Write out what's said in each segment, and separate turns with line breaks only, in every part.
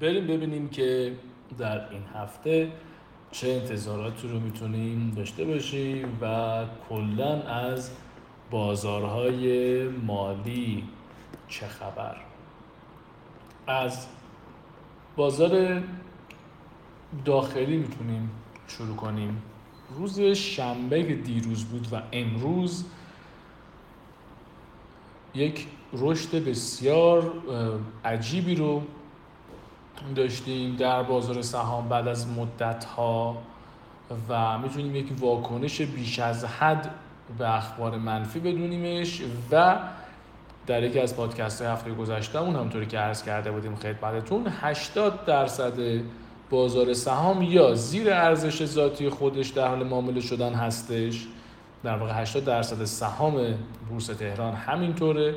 بریم ببینیم که در این هفته چه انتظاراتی رو می‌تونیم داشته باشیم و کلا از بازارهای مالی چه خبر. از بازار داخلی می‌تونیم شروع کنیم. روز شنبه که دیروز بود و امروز یک رشد بسیار عجیبی رو داشتیم در بازار سهام بعد از مدت ها و می‌تونیم یک واکنش بیش از حد به اخبار منفی بدونیمش و در یکی از پادکست های هفته گذشته اون همونطوری که عرض کرده بودیم خدمتتون 80 درصد بازار سهام یا زیر ارزش ذاتی خودش در حال معامله شدن هستش. در واقع 80 درصد سهام بورس تهران همینطوره.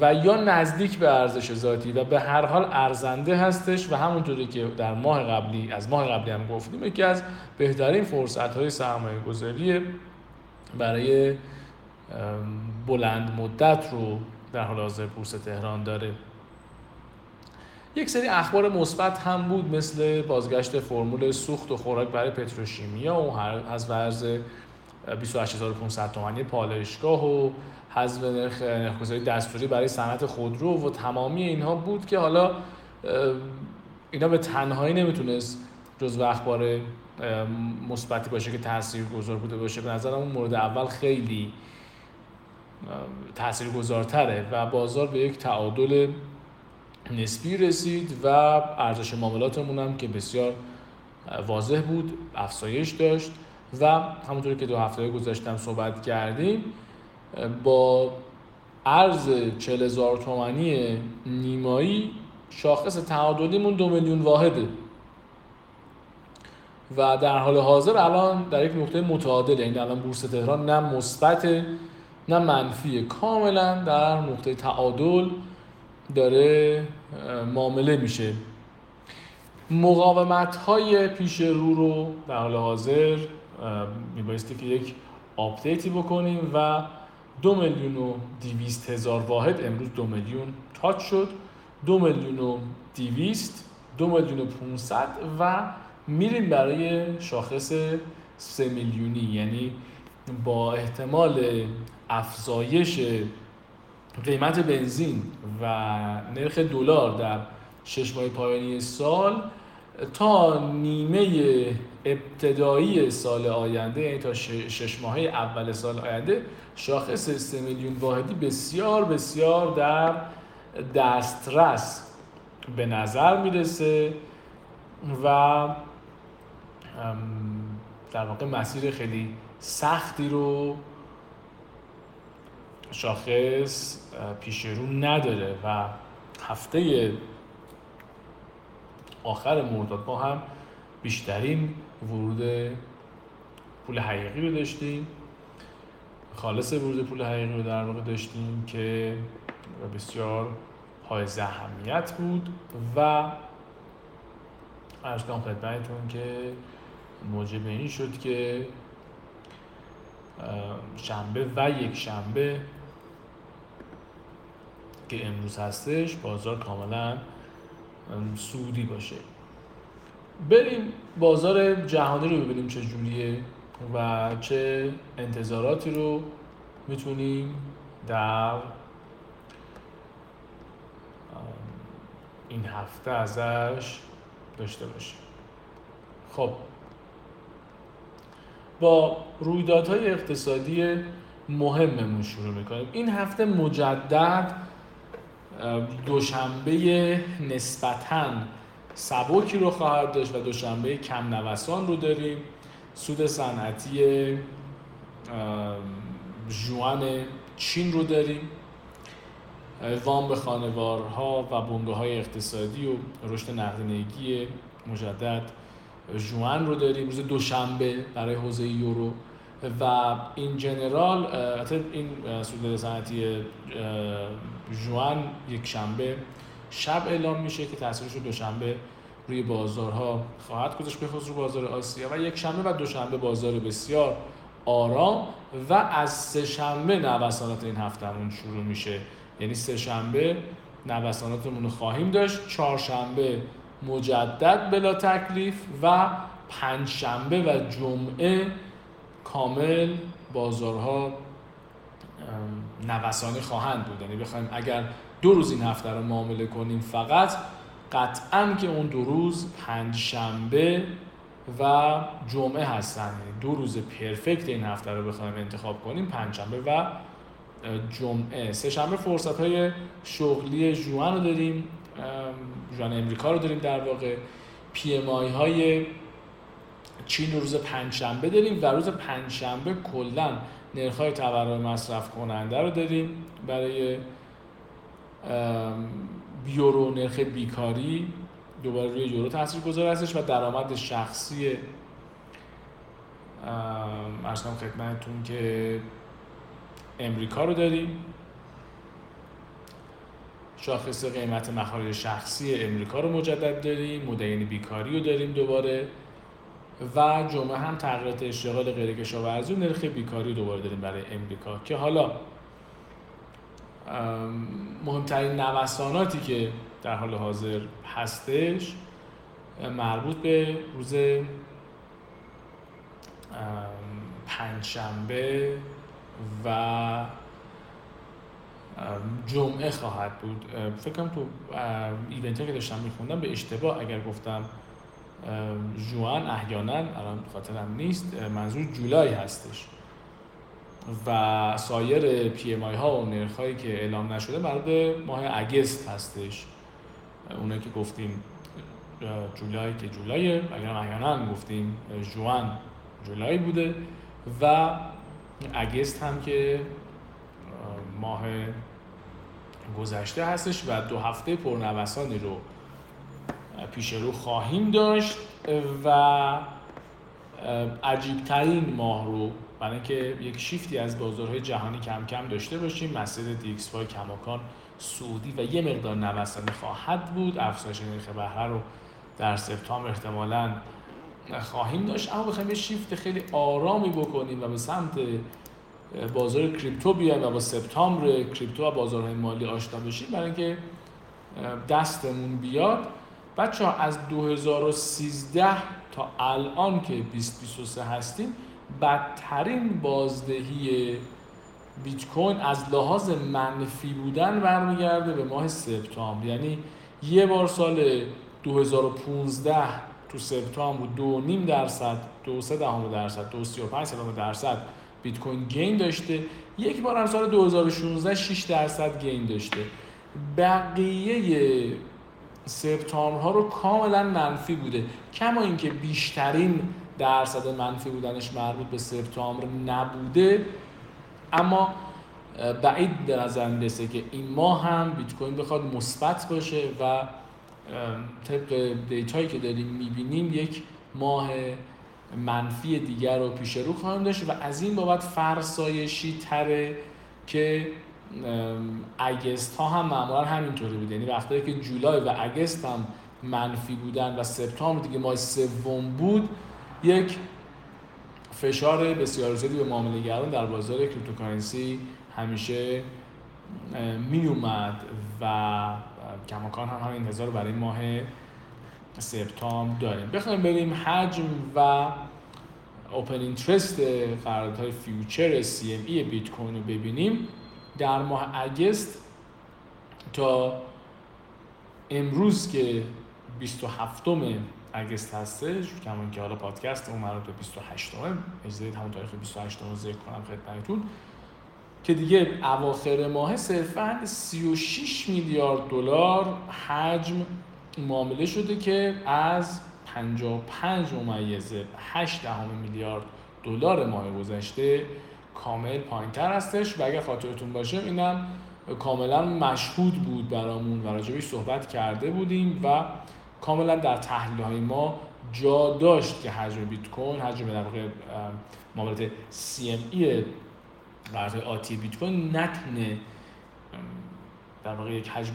و یا نزدیک به ارزش ذاتی و به هر حال ارزنده هستش و همونطوری که در ماه قبلی از ماه قبلی هم گفتیم یکی از بهترین فرصت های سرمایه گذاری برای بلند مدت رو در حال حاضر بورس تهران داره. یک سری اخبار مثبت هم بود مثل بازگشت فرمول سوخت و خوراک برای پتروشیمیا و از ورز 28500 تومانی پالایشگاه و حذف نرخ نرخگذاری دستوری برای صنعت خودرو و تمامی اینها بود که حالا اینا به تنهایی نمی‌تونست جزو اخبار مثبتی باشه که تاثیر گذار بوده باشه. به نظرم اون مورد اول خیلی تأثیر گذارتره و بازار به یک تعادل نسبی رسید و ارزش معاملاتمون هم که بسیار واضح بود افزایش داشت. و همونطوری که دو هفته گذاشتم صحبت کردیم با ارز 40 هزار تومانی نیمایی شاخص تعادلیمون دو میلیون واحده. و در حال حاضر الان در یک نقطه متعادل یعنی الان بورس تهران نه مثبت نه منفی. کاملا در نقطه تعادل داره معامله میشه. مقاومت های پیش رو رو در حال حاضر میبایستی که یک update ی بکنیم و دو میلیون و دیویست هزار واحد امروز دو میلیون touch شد. دو میلیون و دیویست دو میلیون و پونصد و میریم برای شاخص سه میلیونی. یعنی با احتمال افزایش قیمت بنزین و نرخ دلار در شش ماه پایانی سال تا نیمه ابتدایی سال آینده یعنی تا شش ماه اول سال آینده شاخص 3 میلیون واحدی بسیار بسیار در دسترس به نظر می‌رسه و در واقع مسیر خیلی سختی رو شاخص پیش رو نداره و هفته آخر مرداد ما هم بیشترین ورود پول حقیقی رو داشتیم. خالص ورود پول حقیقی رو در واقع داشتیم که بسیار های اهمیت بود و ارزگام خدمتتون که موجب این شد که شنبه و یک شنبه که امروز هستش بازار کاملا سودی باشه. بریم بازار جهانی رو ببینیم چه جوریه و چه انتظاراتی رو می‌تونیم در این هفته ازش داشته باشیم. خب. با رویدادهای اقتصادی مهممون شروع می‌کنیم. این هفته مجدد دوشنبه نسبتاً سبکی رو خواهد داشت و دوشنبه کم نوسان رو داریم. سود صنعتی جوان چین رو داریم. وام به خانوارها و بنگاه های اقتصادی و رشد نقدینگی مجدد جوان رو داریم. روز دوشنبه برای حوزه یورو. و این جنرال این سود صنعتی جوان یک شنبه شب اعلام میشه که تاثیرش رو دوشنبه روی بازارها خواهد گذاشت به رو بازار آسیا. و یک شنبه و دوشنبه بازار بسیار آرام و از سه شنبه نوسانات این هفتهمون شروع میشه. یعنی سه شنبه نوساناتمون رو خواهیم داشت چهارشنبه مجدد بلا تکلیف و پنجشنبه و جمعه کامل بازارها نوسانی خواهند بود. یعنی بخوایم اگر دو روز این هفته رو معامله کنیم فقط قطعا که اون دو روز پنج شنبه و جمعه هستن. یعنی دو روز پرفکت این هفته رو بخوایم انتخاب کنیم پنج شنبه و جمعه. سه شنبه فرصت های شغلی جوان رو داریم جوان امریکا رو داریم در واقع. پی های چین روز پنجشنبه داریم و روز پنجشنبه کلا نرخ های تورم مصرف کننده رو داریم برای یورو نرخ بیکاری دوباره روی یورو تاثیر گذار هستش و درآمد شخصی ارزم خدمتتون که امریکا رو داریم. شاخص قیمت مخارج شخصی امریکا رو مجدد داریم مدین بیکاری رو داریم دوباره. و جمعه هم تغییرات اشتغال غیر کشاورزی و نرخ بیکاری دوباره داریم برای امریکا که حالا مهمترین نوساناتی که در حال حاضر هستش مربوط به روز پنجشنبه و جمعه خواهد بود. فکر تو event که داشتم میخوندم به اشتباه اگر گفتم June احیانا الان خاطرم نیست منظور جولای هستش. و سایر PMI ها و نرخ هایی که اعلام نشده مربوط ماه August هستش. اونایی که گفتیم جولای که جولای اگر احیانا گفتیم جوان جولای بوده. و اگست هم که ماه گذشته هستش و دو هفته پرنوسانی رو پیش رو خواهیم داشت و عجیبترین ماه رو برای اینکه یک شیفتی از بازارهای جهانی کم کم داشته باشیم مسیر دیکس وای کماکان سعودی و یه مقدار نوسانی خواهد بود. افزایش نرخ بهره رو در سپتامبر احتمالا خواهیم داشت. اما بخوایم یه شیفت خیلی آرامی بکنیم و به سمت بازار کریپتو بیایم و با سپتامبر کریپتو و بازارهای مالی آشنا بشیم برای اینکه دستمون بیاد. بچه ها از 2013 تا الان که 2023 هستیم بدترین بازدهی بیت کوین از لحاظ منفی بودن برمیگرده به ماه سپتامبر. یعنی یه بار سال 2015 تو سپتامبر دو نیم درصد دو سه دهم درصد دو سی و پنج درصد بیت کوین gain داشته. یک بار هم سال 2016 6 درصد gain داشته. بقیه سپتامبر ها رو کاملا منفی بوده. کما اینکه بیشترین درصد منفی بودنش مربوط به سپتامبر نبوده اما بعید به نظر می‌رسه که این ماه هم بیت کوین بخواد مثبت باشه و طبق دیتایی که داریم می‌بینیم یک ماه منفی دیگر رو پیش رو خواهیم داشت و از این بابت فرسایشی تره که اگست ها هم معمولا همینطوری بود. یعنی وقتی که جولای و اگست هم منفی بودن و سپتامبر دیگه ماه سوم بود یک فشار بسیار زیادی به معاملهگران در بازار cryptocurrency همیشه می اومد و کماکان هم همین انتظار رو برای ماه سپتامبر داریم. بخوایم بریم حجم و open interest قراردادهای future CME بیت کوین رو ببینیم. در ماه August تا امروز که 27 اگست هستش کمان که حالا پادکست اون مربوط به 28 همه اجازه همون تاریخ 28 رو ذکر کنم خدمتتون که دیگه اواخر ماه صرفا 36 میلیارد دلار حجم معامله شده که از 55 ممیزه 8 دهم میلیارد دلار ماه گذشته کامل پایین تر هستش و اگر خاطرتون باشه اینم کاملا مشهود بود برامون و راجبش صحبت کرده بودیم و کاملا در تحلیل های ما جا داشت که حجم بیت کوین حجم در واقع معاملات CME قرارداد آتی بیت کوین نتونه در واقع یک حجم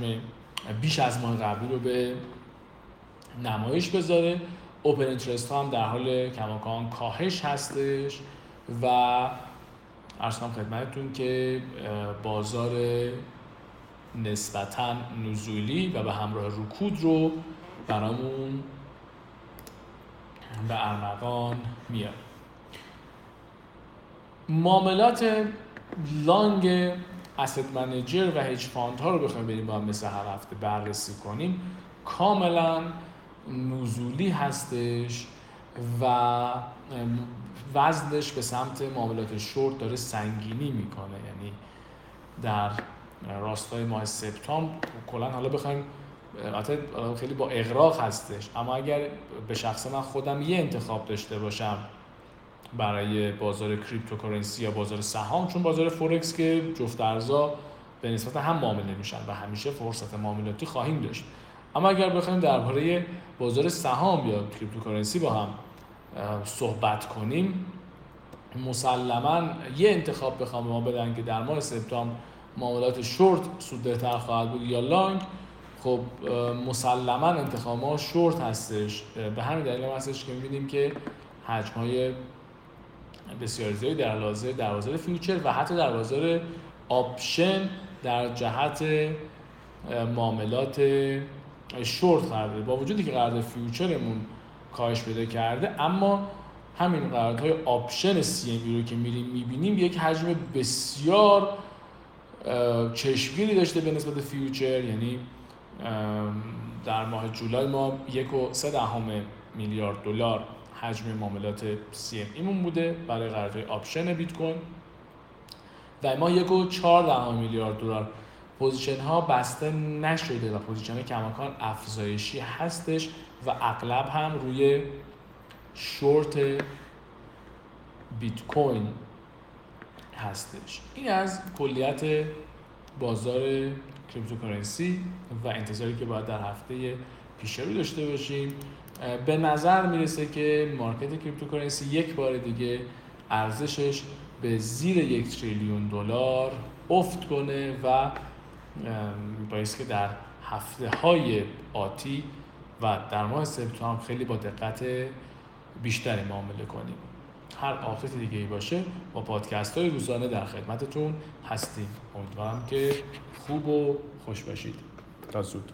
بیش از ماه قبلی رو به نمایش بذاره. اوپن اینترست هم در حال کماکان کاهش هستش و ارز کنم خدمتتون که بازار نسبتا نزولی و به همراه رکود رو برامون به ارمغان میاد معاملات لانگ اسید منیجر و هج فاند ها رو بخوایم بریم با هم مثل هر هفته بررسی کنیم. کاملا نزولی هستش. و وزنش به سمت معاملات شورت داره سنگینی می‌کنه. یعنی در راستای ماه سپتامبر کلا حالا بخوایم خیلی با اغراق هستش اما اگر به شخص من خودم یه انتخاب داشته باشم برای بازار cryptocurrency یا بازار سهام چون بازار فورکس که جفت ارزا به نسبت هم معامله میشن و همیشه فرصت معاملاتی خواهیم داشت. اما اگر بخوایم درباره بازار سهام یا cryptocurrency با هم صحبت کنیم مسلما یه انتخاب بخوام ما بدن که در ماه سپتامبر معاملات شورت سودتر خواهد بود یا long. خب مسلما انتخاب ما شورت هستش. به همین دلیل هستش که می‌بینیم که حجم های بسیار زیادی در حاضر در بازار future و حتی در بازار option در جهت معاملات شورت قرار با وجودی که قرارداد future مون کاهش پیدا کرده اما همین قراردادهای option CME رو که میریم می‌بینیم یک حجم بسیار چشمگیری داشته به نسبت future. یعنی در ماه جولای ما یک و سه دهم میلیارد دلار حجم معاملات CME مون بوده برای قراردادهای option بیت کوین. و ما یک و چهار دهم میلیارد دلار position ها بسته نشده و position کماکان افزایشی هستش و اغلب هم روی شورت بیت کوین هستش. این از کلیت بازار cryptocurrency و انتظاری که باید در هفته پیش رو داشته باشیم. به نظر می‌رسه که market cryptocurrency یک بار دیگه ارزشش به زیر یک تریلیون دلار افت کنه و باعث که در هفته های آتی و در ماه سپتامبر خیلی با دقت بیشتری معامله کنیم. هر update دیگه ای باشه با پادکست های روزانه در خدمتتون هستیم. امیدوارم که خوب و خوش باشید. تا زود.